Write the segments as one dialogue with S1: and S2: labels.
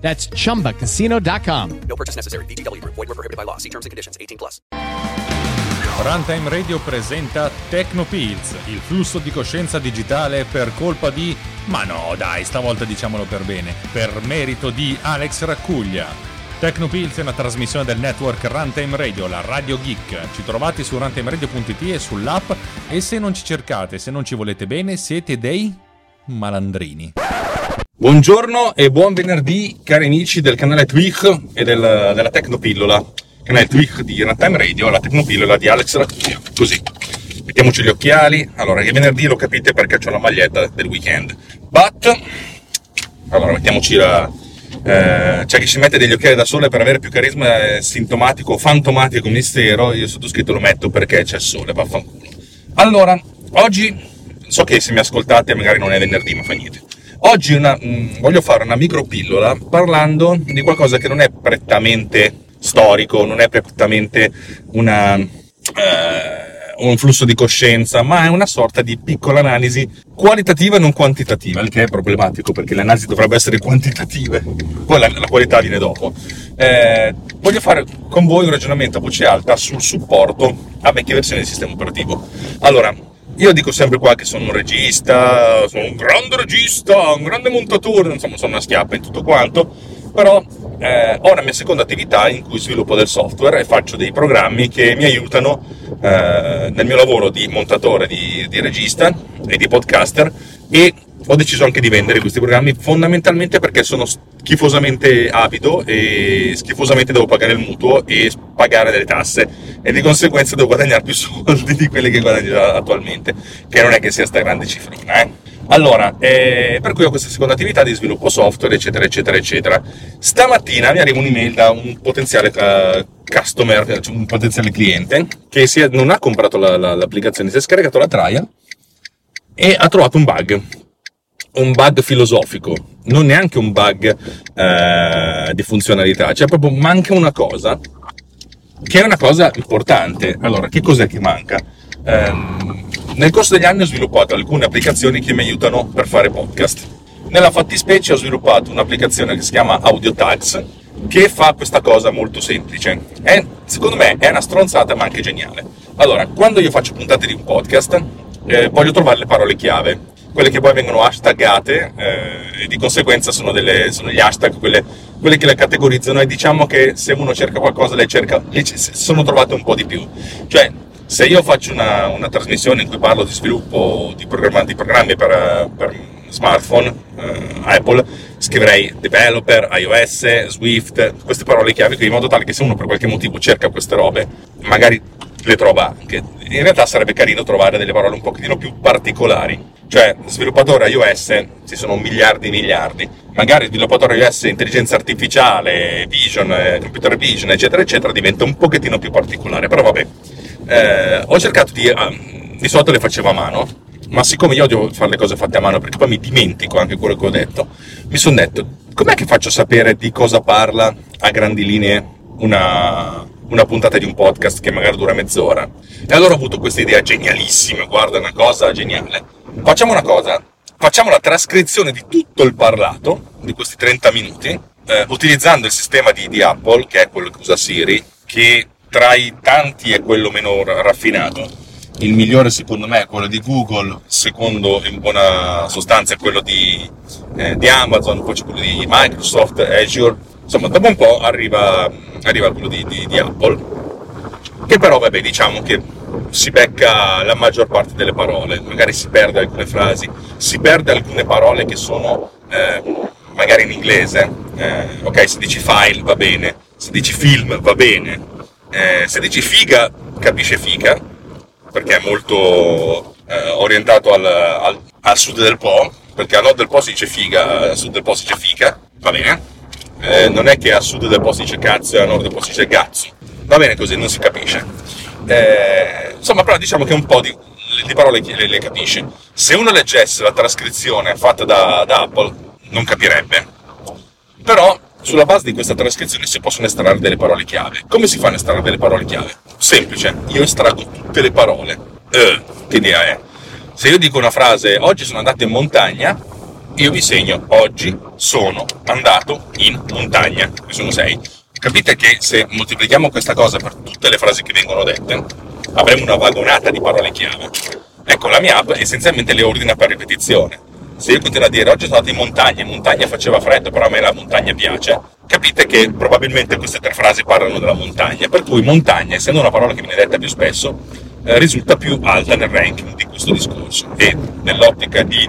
S1: That's chumbacasino.com.
S2: No purchase necessary. VGW Group. Void were prohibited by law. See terms and conditions. 18 plus.
S3: Runtime Radio presenta Tecnopills, il flusso di coscienza digitale per colpa di... Ma no, dai, stavolta diciamolo per bene, per merito di Alex Raccuglia. Tecnopills è una trasmissione del network Runtime Radio, la Radio Geek. Ci trovate su runtimeradio.it e sull'app e se non ci cercate, se non ci volete bene, siete dei malandrini.
S4: Buongiorno e buon venerdì cari amici del canale Twitch e del- della Tecnopillola. Canale Twitch di Runtime Radio, la Tecnopillola di Alex Racchio. Così. Mettiamoci gli occhiali. Allora, che venerdì lo capite perché ho la maglietta del weekend. But, allora, mettiamoci la... eh, c'è chi si mette degli occhiali da sole per avere più carisma eh, sintomatico fantomatico mistero. Io sottoscritto lo metto perché c'è il sole, vaffanculo. Allora, oggi, so che se mi ascoltate magari non è venerdì, ma fa niente. Oggi una- mh, voglio fare una micropillola parlando di qualcosa che non è prettamente storico, non è prettamente una, eh, un flusso di coscienza, ma è una sorta di piccola analisi qualitativa e non quantitativa, il che è problematico perché le analisi dovrebbero essere quantitative, poi la, la qualità viene dopo. Eh, voglio fare con voi un ragionamento a voce alta sul supporto a vecchie versioni del sistema operativo. Allora, io dico sempre qua che sono un regista, sono un grande regista, un grande montatore, insomma sono una schiappa in tutto quanto, però eh, ho una mia seconda attività in cui sviluppo del software e faccio dei programmi che mi aiutano eh, nel mio lavoro di montatore, di, di regista e di podcaster e ho deciso anche di vendere questi programmi fondamentalmente perché sono schifosamente avido e schifosamente devo pagare il mutuo e pagare delle tasse e di conseguenza devo guadagnare più soldi di quelli che guadagno attualmente, che non è che sia sta grande cifrina, eh. Allora, eh, per cui ho questa seconda attività di sviluppo software, eccetera, eccetera, eccetera. Stamattina mi arriva un'email da un potenziale eh, customer, cioè un potenziale cliente, che è- non ha comprato la- la- l'applicazione, si è scaricato la trial e ha trovato un bug. Un bug filosofico, non neanche un bug eh, di funzionalità, cioè proprio manca una cosa che è una cosa importante. Allora, che cos'è che manca? Ehm, nel corso degli anni ho sviluppato alcune applicazioni che mi aiutano per fare podcast. Nella fattispecie ho sviluppato un'applicazione che si chiama Audio Tags, che fa questa cosa molto semplice. È, secondo me è una stronzata ma anche geniale. Allora, quando io faccio puntate di un podcast, eh, voglio trovare le parole chiave, quelle che poi vengono hashtagate eh, e di conseguenza sono, delle, sono gli hashtag quelle, quelle che le categorizzano e diciamo che se uno cerca qualcosa le cerca, le sono trovate un po' di più. Cioè, se io faccio una, una trasmissione in cui parlo di sviluppo di, programma- di programmi per, per smartphone, eh, Apple, scriverei developer, iOS, Swift, queste parole chiave qui, in modo tale che se uno per qualche motivo cerca queste robe, magari le trova anche. In realtà sarebbe carino trovare delle parole un pochettino più particolari. Cioè, sviluppatore iOS ci sono miliardi e miliardi. Magari sviluppatore iOS, intelligenza artificiale, vision, eh, computer vision, eccetera, eccetera, diventa un pochettino più particolare. Però vabbè, eh, ho cercato di... ah, di solito le facevo a mano, ma siccome io odio fare le cose fatte a mano perché poi mi dimentico anche quello che ho detto, mi sono detto, com'è che faccio sapere di cosa parla a grandi linee una, una puntata di un podcast che magari dura mezz'ora? E allora ho avuto questa idea genialissima, guarda, una cosa geniale. Facciamo una cosa, facciamo la trascrizione di tutto il parlato, di questi 30 minuti, eh, utilizzando il sistema di, di Apple, che è quello che usa Siri, che tra i tanti è quello meno ra- raffinato. Il migliore secondo me è quello di Google, secondo in buona sostanza è quello di, eh, di Amazon, poi c'è quello di Microsoft, Azure, insomma dopo un po' arriva, arriva quello di, di- di Apple, che però vabbè diciamo che si becca la maggior parte delle parole, magari si perde alcune frasi, si perde alcune parole che sono eh, magari in inglese, eh, ok se dici file va bene, se dici film va bene, eh, se dici figa capisce figa, perché è molto eh, orientato al, al- al sud del Po, perché a nord del Po si dice figa, a sud del Po si dice fica, va bene? Eh, non è che a sud del Po si dice cazzo e a nord del Po si dice cazzo. Va bene così, non si capisce. Eh, insomma, però diciamo che un po' di, di parole le, le capisce. Se uno leggesse la trascrizione fatta da, da Apple, non capirebbe. Però sulla base di questa trascrizione si possono estrarre delle parole chiave. Come si fanno a estrarre delle parole chiave? Semplice, io estraggo tutte le parole. Eh, che idea è? Se io dico una frase, oggi sono andato in montagna, io vi segno, oggi sono andato in montagna. Qui sono sei. Capite che se moltiplichiamo questa cosa per tutte le frasi che vengono dette, avremo una vagonata di parole chiave. Ecco, la mia app essenzialmente le ordina per ripetizione se io continuo a dire oggi sono andato in montagna, in montagna faceva freddo, però a me la montagna piace, capite che probabilmente queste tre frasi parlano della montagna, per cui montagna, essendo una parola che viene detta più spesso, eh, risulta più alta nel ranking di questo discorso e nell'ottica di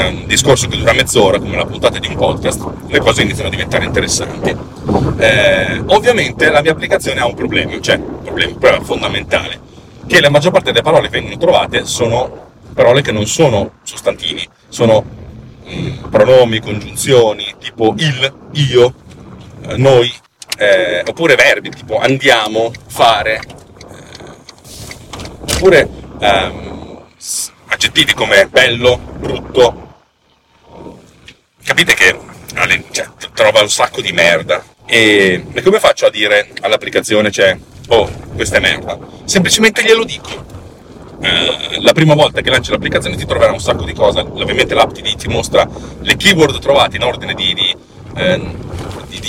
S4: un discorso che dura mezz'ora, come la puntata di un podcast, le cose iniziano a diventare interessanti. Eh, ovviamente la mia applicazione ha un problema, cioè un problema, un problema fondamentale, che la maggior parte delle parole che vengono trovate sono parole che non sono sostantivi, sono mm, pronomi, congiunzioni, tipo il, io, eh, noi, eh, oppure verbi tipo andiamo, fare, eh, oppure ehm, aggettivi come bello, brutto. Capite che cioè, trova un sacco di merda. E, e come faccio a dire all'applicazione, cioè, oh, questa è merda? Semplicemente glielo dico eh, la prima volta che lanci l'applicazione ti troverà un sacco di cose. Ovviamente l'app ti, ti mostra le keyword trovate in ordine di, di, eh, di,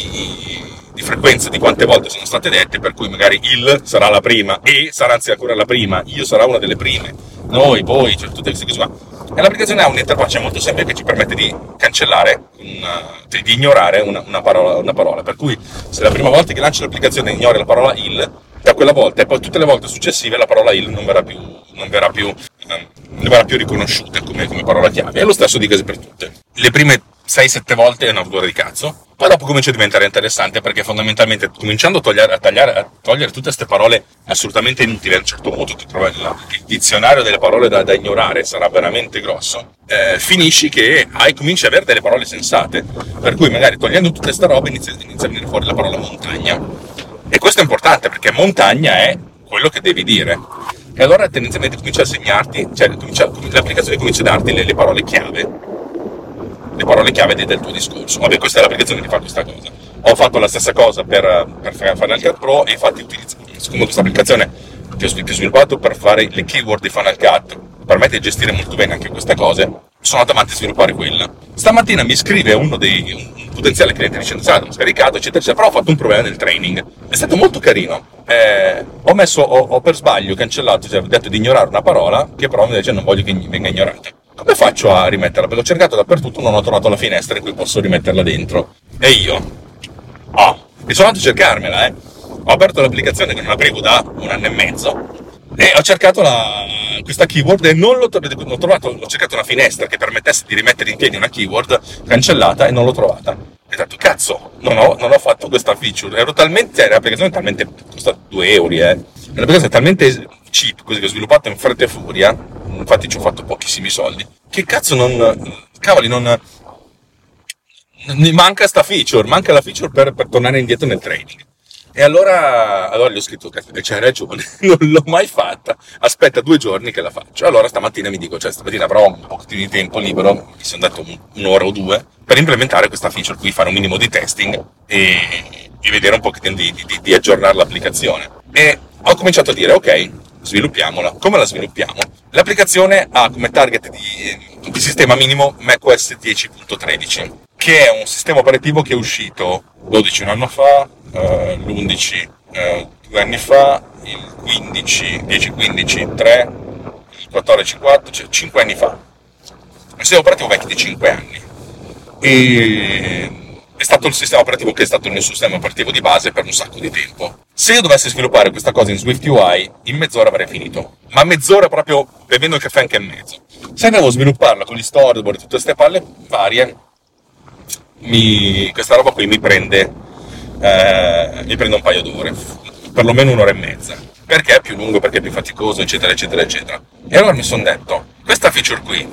S4: di, frequenza di quante volte sono state dette, per cui magari il sarà la prima, e sarà anzi ancora la prima, io sarà una delle prime, noi, voi, cioè tutte queste cose qua. E l'applicazione ha un'interfaccia molto semplice che ci permette di cancellare, una, cioè di ignorare una, una, parola, una parola. Per cui se la prima volta che lanci l'applicazione ignori la parola il, da quella volta e poi tutte le volte successive la parola il non verrà più, non verrà più, eh, non verrà più riconosciuta come, come, parola chiave. E lo stesso dicasi per tutte. Le prime 6-7 volte è una rottura di cazzo, poi dopo comincia a diventare interessante perché fondamentalmente cominciando a, togliere, a, tagliare, a togliere tutte queste parole assolutamente inutili, a un certo punto ti trovi il dizionario delle parole da, da ignorare sarà veramente grosso, eh, finisci che hai, cominci a avere delle parole sensate, per cui magari togliendo tutte queste robe inizia, inizia a venire fuori la parola montagna. E questo è importante perché montagna è quello che devi dire. E allora tendenzialmente comincia a segnarti, cioè comincia, l'applicazione comincia a darti le, le, parole chiave, le parole chiave del tuo discorso. Vabbè, questa è l'applicazione che fa questa cosa. Ho fatto la stessa cosa per, per Final Cut Pro e infatti utilizzo, siccome questa applicazione che ho sviluppato per fare le keyword di Final Cut, permette di gestire molto bene anche queste cose, sono andato avanti a sviluppare quella. Stamattina mi scrive uno dei potenziale cliente l'ho scaricato, eccetera, eccetera, però ho fatto un problema nel training. È stato molto carino. Eh, ho messo, ho, ho, per sbaglio cancellato, cioè ho detto di ignorare una parola che però invece non voglio che venga ignorata. Come faccio a rimetterla? L'ho cercato dappertutto, non ho trovato la finestra in cui posso rimetterla dentro. E io, oh, e sono andato a cercarmela, eh. Ho aperto l'applicazione che non aprivo da un anno e mezzo e ho cercato la, questa keyword e non l'ho, l'ho trovato, ho cercato una finestra che permettesse di rimettere in piedi una keyword cancellata e non l'ho trovata. E ho detto, cazzo, non ho, non ho fatto questa feature. Ero talmente, cioè, l'applicazione è talmente, costa 2 euro, eh. L'applicazione è talmente cheap, così che ho sviluppato in fretta e furia, infatti ci ho fatto pochissimi soldi, che cazzo non, cavoli, non, manca sta feature, manca la feature per, per tornare indietro nel trading. E allora, allora gli ho scritto, c'hai ragione, non l'ho mai fatta, aspetta due giorni che la faccio. Allora stamattina mi dico, cioè stamattina avrò un po' di tempo libero, mi sono dato un'ora o due, per implementare questa feature qui, fare un minimo di testing e, e vedere un po' di, di, di, aggiornare l'applicazione. E ho cominciato a dire, ok, sviluppiamola. Come la sviluppiamo? L'applicazione ha come target di, di sistema minimo macOS 10.13, che è un sistema operativo che è uscito 12 anni fa, eh, l'11 eh, due anni fa, il 15, 10, 15, 3, il 14, 4, cioè 5 anni fa. Un sistema operativo vecchio di 5 anni. E è stato il sistema operativo che è stato il mio sistema operativo di base per un sacco di tempo. Se io dovessi sviluppare questa cosa in Swift UI, in mezz'ora avrei finito. Ma mezz'ora proprio bevendo il caffè anche in mezzo. Se andavo a svilupparla con gli storyboard e tutte queste palle varie, mi, questa roba qui mi prende eh, mi prende un paio d'ore, perlomeno un'ora e mezza, perché è più lungo, perché è più faticoso, eccetera, eccetera, eccetera. E allora mi sono detto, questa feature qui,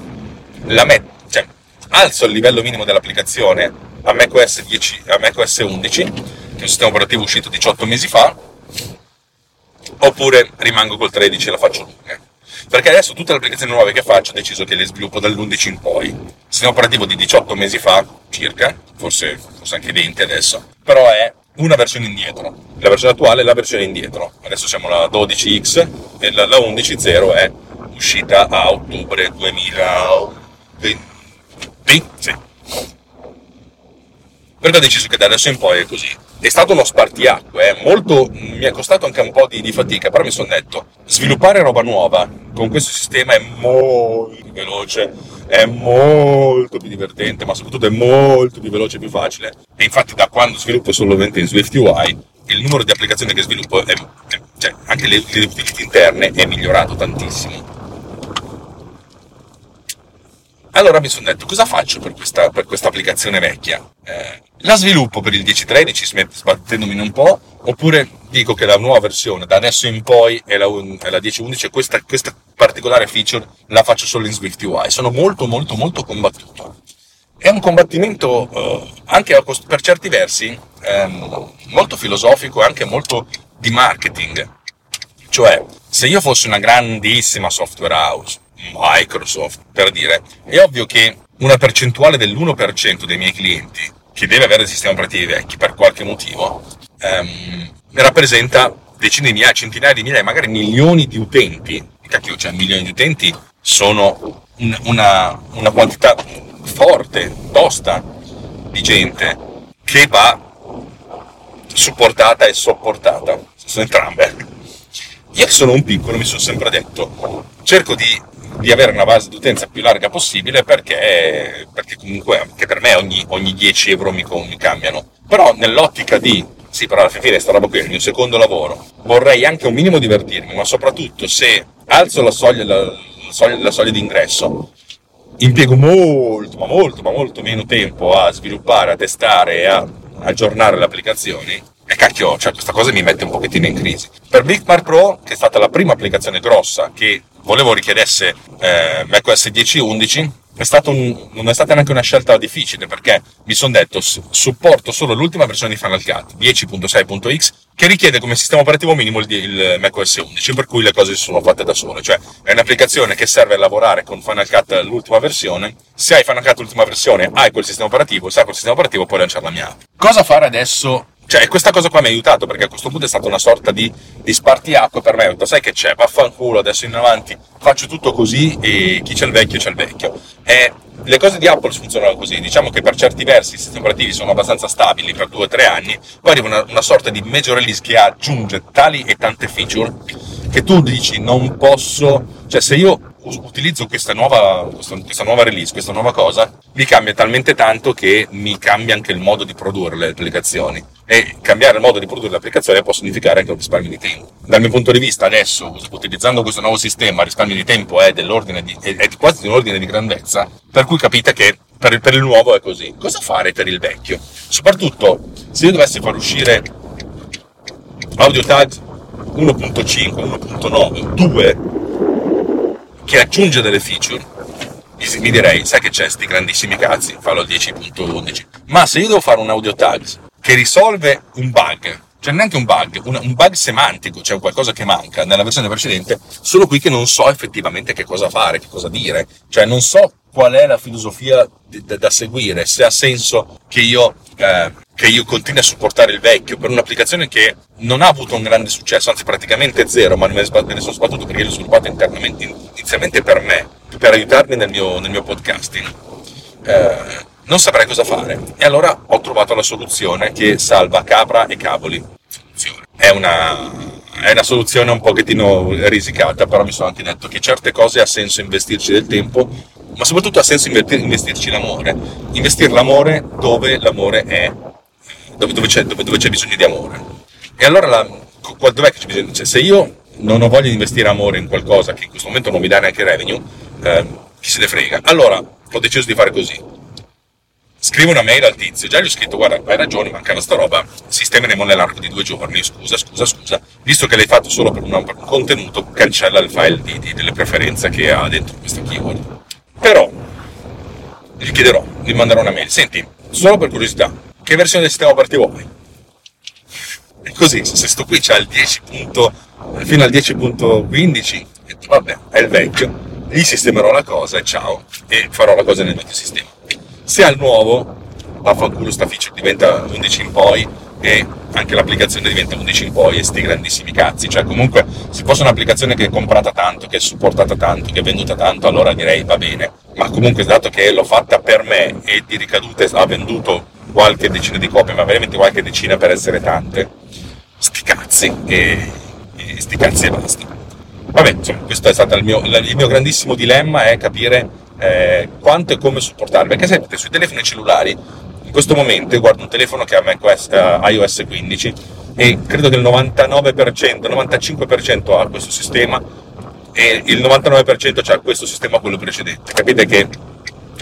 S4: la met- cioè, alzo il livello minimo dell'applicazione a macOS, 10, a macOS 11, che è un sistema operativo uscito 18 mesi fa, oppure rimango col 13 e la faccio lunga. Perché adesso tutte le applicazioni nuove che faccio ho deciso che le sviluppo dall'11 in poi. Sistema operativo di 18 mesi fa, circa, forse, forse anche 20 adesso, però è una versione indietro. La versione attuale è la versione indietro. Adesso siamo alla 12X e la, la 11.0 è uscita a ottobre 2020. Sì. Perché ho deciso che da adesso in poi è così. È stato uno spartiacque, eh. Molto, mi è costato anche un po' di, di fatica, però mi sono detto, sviluppare roba nuova con questo sistema è molto più veloce, è molto più divertente, ma soprattutto è molto più veloce e più facile. E infatti da quando sviluppo solamente in Swift UI, il numero di applicazioni che sviluppo, è, cioè anche le, le utility interne, è migliorato tantissimo. Allora mi sono detto, cosa faccio per questa, per questa applicazione vecchia? Eh, la sviluppo per il 10.13 sbattendomi un po', oppure dico che la nuova versione, da adesso in poi, è la, è la 10.11 e questa, questa particolare feature la faccio solo in Swift UI. Sono molto molto molto combattuto. È un combattimento eh, anche per certi versi ehm, molto filosofico e anche molto di marketing. Cioè, se io fossi una grandissima software house, Microsoft, per dire, è ovvio che una percentuale dell'1% dei miei clienti che deve avere sistemi operativi vecchi per qualche motivo ehm, rappresenta decine di migliaia, centinaia di migliaia, magari milioni di utenti. Cacchio, cioè milioni di utenti sono un, una, una quantità forte, tosta di gente che va supportata e sopportata. Sono entrambe. Io che sono un piccolo mi sono sempre detto, cerco di di avere una base d'utenza più larga possibile perché, perché comunque anche per me ogni, ogni 10 euro mi, mi, cambiano. Però nell'ottica di, sì però alla fine sta roba qui è il mio secondo lavoro, vorrei anche un minimo divertirmi, ma soprattutto se alzo la soglia, la, la soglia, la soglia di ingresso, impiego molto, ma molto, ma molto meno tempo a sviluppare, a testare e a aggiornare le applicazioni, e cacchio, cioè questa cosa mi mette un pochettino in crisi. Per BigMark Pro, che è stata la prima applicazione grossa che volevo richiedesse eh, macOS 10.11, è un, non è stata neanche una scelta difficile perché mi sono detto supporto solo l'ultima versione di Final Cut 10.6.x che richiede come sistema operativo minimo il, il macOS 11 per cui le cose si sono fatte da sole. Cioè è un'applicazione che serve a lavorare con Final Cut l'ultima versione. Se hai Final Cut l'ultima versione hai quel sistema operativo se hai quel sistema operativo puoi lanciare la mia app. Cosa fare adesso cioè, questa cosa qua mi ha aiutato perché a questo punto è stata una sorta di, di spartiacque per me. Ho detto, sai che c'è, vaffanculo, adesso in avanti faccio tutto così e chi c'è il vecchio c'è il vecchio. E le cose di Apple funzionano così, diciamo che per certi versi i sistemi operativi sono abbastanza stabili per due o tre anni, poi arriva una, una sorta di major release che aggiunge tali e tante feature che tu dici non posso, cioè se io utilizzo questa nuova, questa nuova release, questa nuova cosa, mi cambia talmente tanto che mi cambia anche il modo di produrre le applicazioni. E cambiare il modo di produrre le applicazioni può significare anche un risparmio di tempo. Dal mio punto di vista, adesso, utilizzando questo nuovo sistema, il risparmio di tempo è, di, è, quasi di un ordine di grandezza, per cui capite che per il, per il nuovo è così. Cosa fare per il vecchio? Soprattutto, se io dovessi far uscire audio tag 1.5, 1.9, 2 che aggiunge delle feature, mi direi, sai che c'è, sti grandissimi cazzi, fallo al 10.11. Ma se io devo fare un audio tag che risolve un bug, cioè neanche un bug, un, un, bug semantico, cioè qualcosa che manca nella versione precedente, solo qui che non so effettivamente che cosa fare, che cosa dire, cioè non so qual è la filosofia da, da seguire, se ha senso che io, eh, che io continui a supportare il vecchio per un'applicazione che non ha avuto un grande successo, anzi praticamente zero, ma me ne sono sbattuto perché l'ho sviluppato internamente, inizialmente per me, per aiutarmi nel mio, nel mio podcasting. Eh, non saprei cosa fare e allora ho trovato la soluzione che salva capra e cavoli. È una, è una soluzione un pochettino risicata, però mi sono anche detto che certe cose ha senso investirci del tempo ma soprattutto ha senso investirci l'amore. Investire l'amore dove l'amore è, dove, dove, c'è, dove, dove c'è, bisogno di amore. E allora la, dov'è che c'è bisogno? Cioè, se io non ho voglia di investire amore in qualcosa che in questo momento non mi dà neanche revenue, eh, chi se ne frega. Allora ho deciso di fare così. Scrivo una mail al tizio, già gli ho scritto, guarda, hai ragione, mancava sta roba, sistemeremo nell'arco di due giorni, scusa, scusa, scusa, visto che l'hai fatto solo per un, per un contenuto, cancella il file di, di, delle preferenze che ha dentro questa keyword. Però gli chiederò, gli manderò una mail. Senti, solo per curiosità, che versione del sistema operativo hai? E così, se sto qui c'ha il 10. fino al 10.15, ho detto, vabbè, è il vecchio, gli sistemerò la cosa e ciao, e farò la cosa nel vecchio sistema. Se al nuovo, vaffanculo sta feature diventa 11 in poi e anche l'applicazione diventa 11 in poi e sti grandissimi cazzi, cioè comunque se fosse un'applicazione che è comprata tanto, che è supportata tanto, che è venduta tanto, allora direi va bene, ma comunque dato che l'ho fatta per me e di ricadute ha venduto qualche decina di copie, ma veramente qualche decina per essere tante, sti cazzi e, e sti cazzi e basta. Vabbè, insomma, questo è stato il mio, il mio grandissimo dilemma, è capire eh, quanto e come supportare, perché sapete, sui telefoni cellulari, in questo momento io guardo un telefono che ha macOS, uh, iOS 15 e credo che il 99%, 95% ha questo sistema e il 99% ha questo sistema quello precedente. Capite che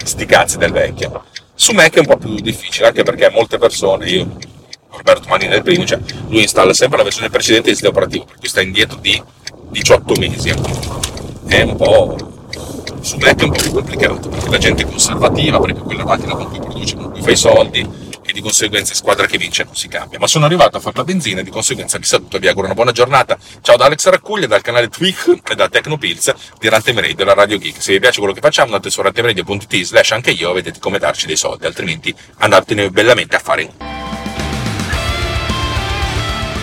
S4: sti cazzi del vecchio. Su Mac è un po' più difficile, anche perché molte persone, io Roberto Manini nel primo, cioè lui installa sempre la versione precedente del sistema operativo, per cui sta indietro di 18 mesi. È un po'. Su Mac è un po' più complicato perché la gente è conservativa, perché quella macchina con cui produce, con cui fai soldi e di conseguenza squadra che vince non si cambia. Ma sono arrivato a fare la benzina e di conseguenza vi saluto e vi auguro una buona giornata. Ciao da Alex Raccuglia, dal canale Twig e da Tecnopills di Runtime Radio, la Radio Geek. Se vi piace quello che facciamo andate su runtimeradio.it slash anche io vedete come darci dei soldi, altrimenti andatene bellamente a fare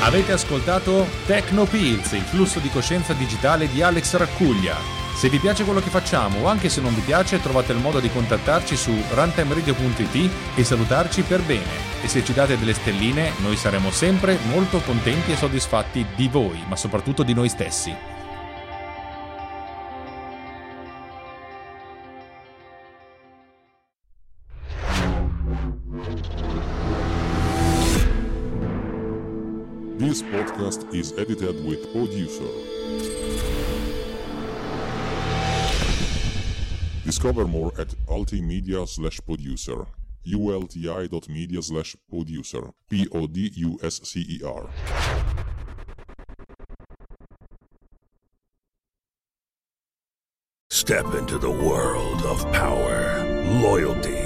S3: Avete ascoltato Tecnopills, il flusso di coscienza digitale di Alex Raccuglia. Se vi piace quello che facciamo o anche se non vi piace trovate il modo di contattarci su runtimeradio.it e salutarci per bene. E se ci date delle stelline noi saremo sempre molto contenti e soddisfatti di voi, ma soprattutto di noi stessi.
S5: This podcast is edited with Producer. Discover more at ultimedia slash producer. ulti.media slash producer. P-O-D-U-S-C-E-R.
S6: Step into the world of power, loyalty,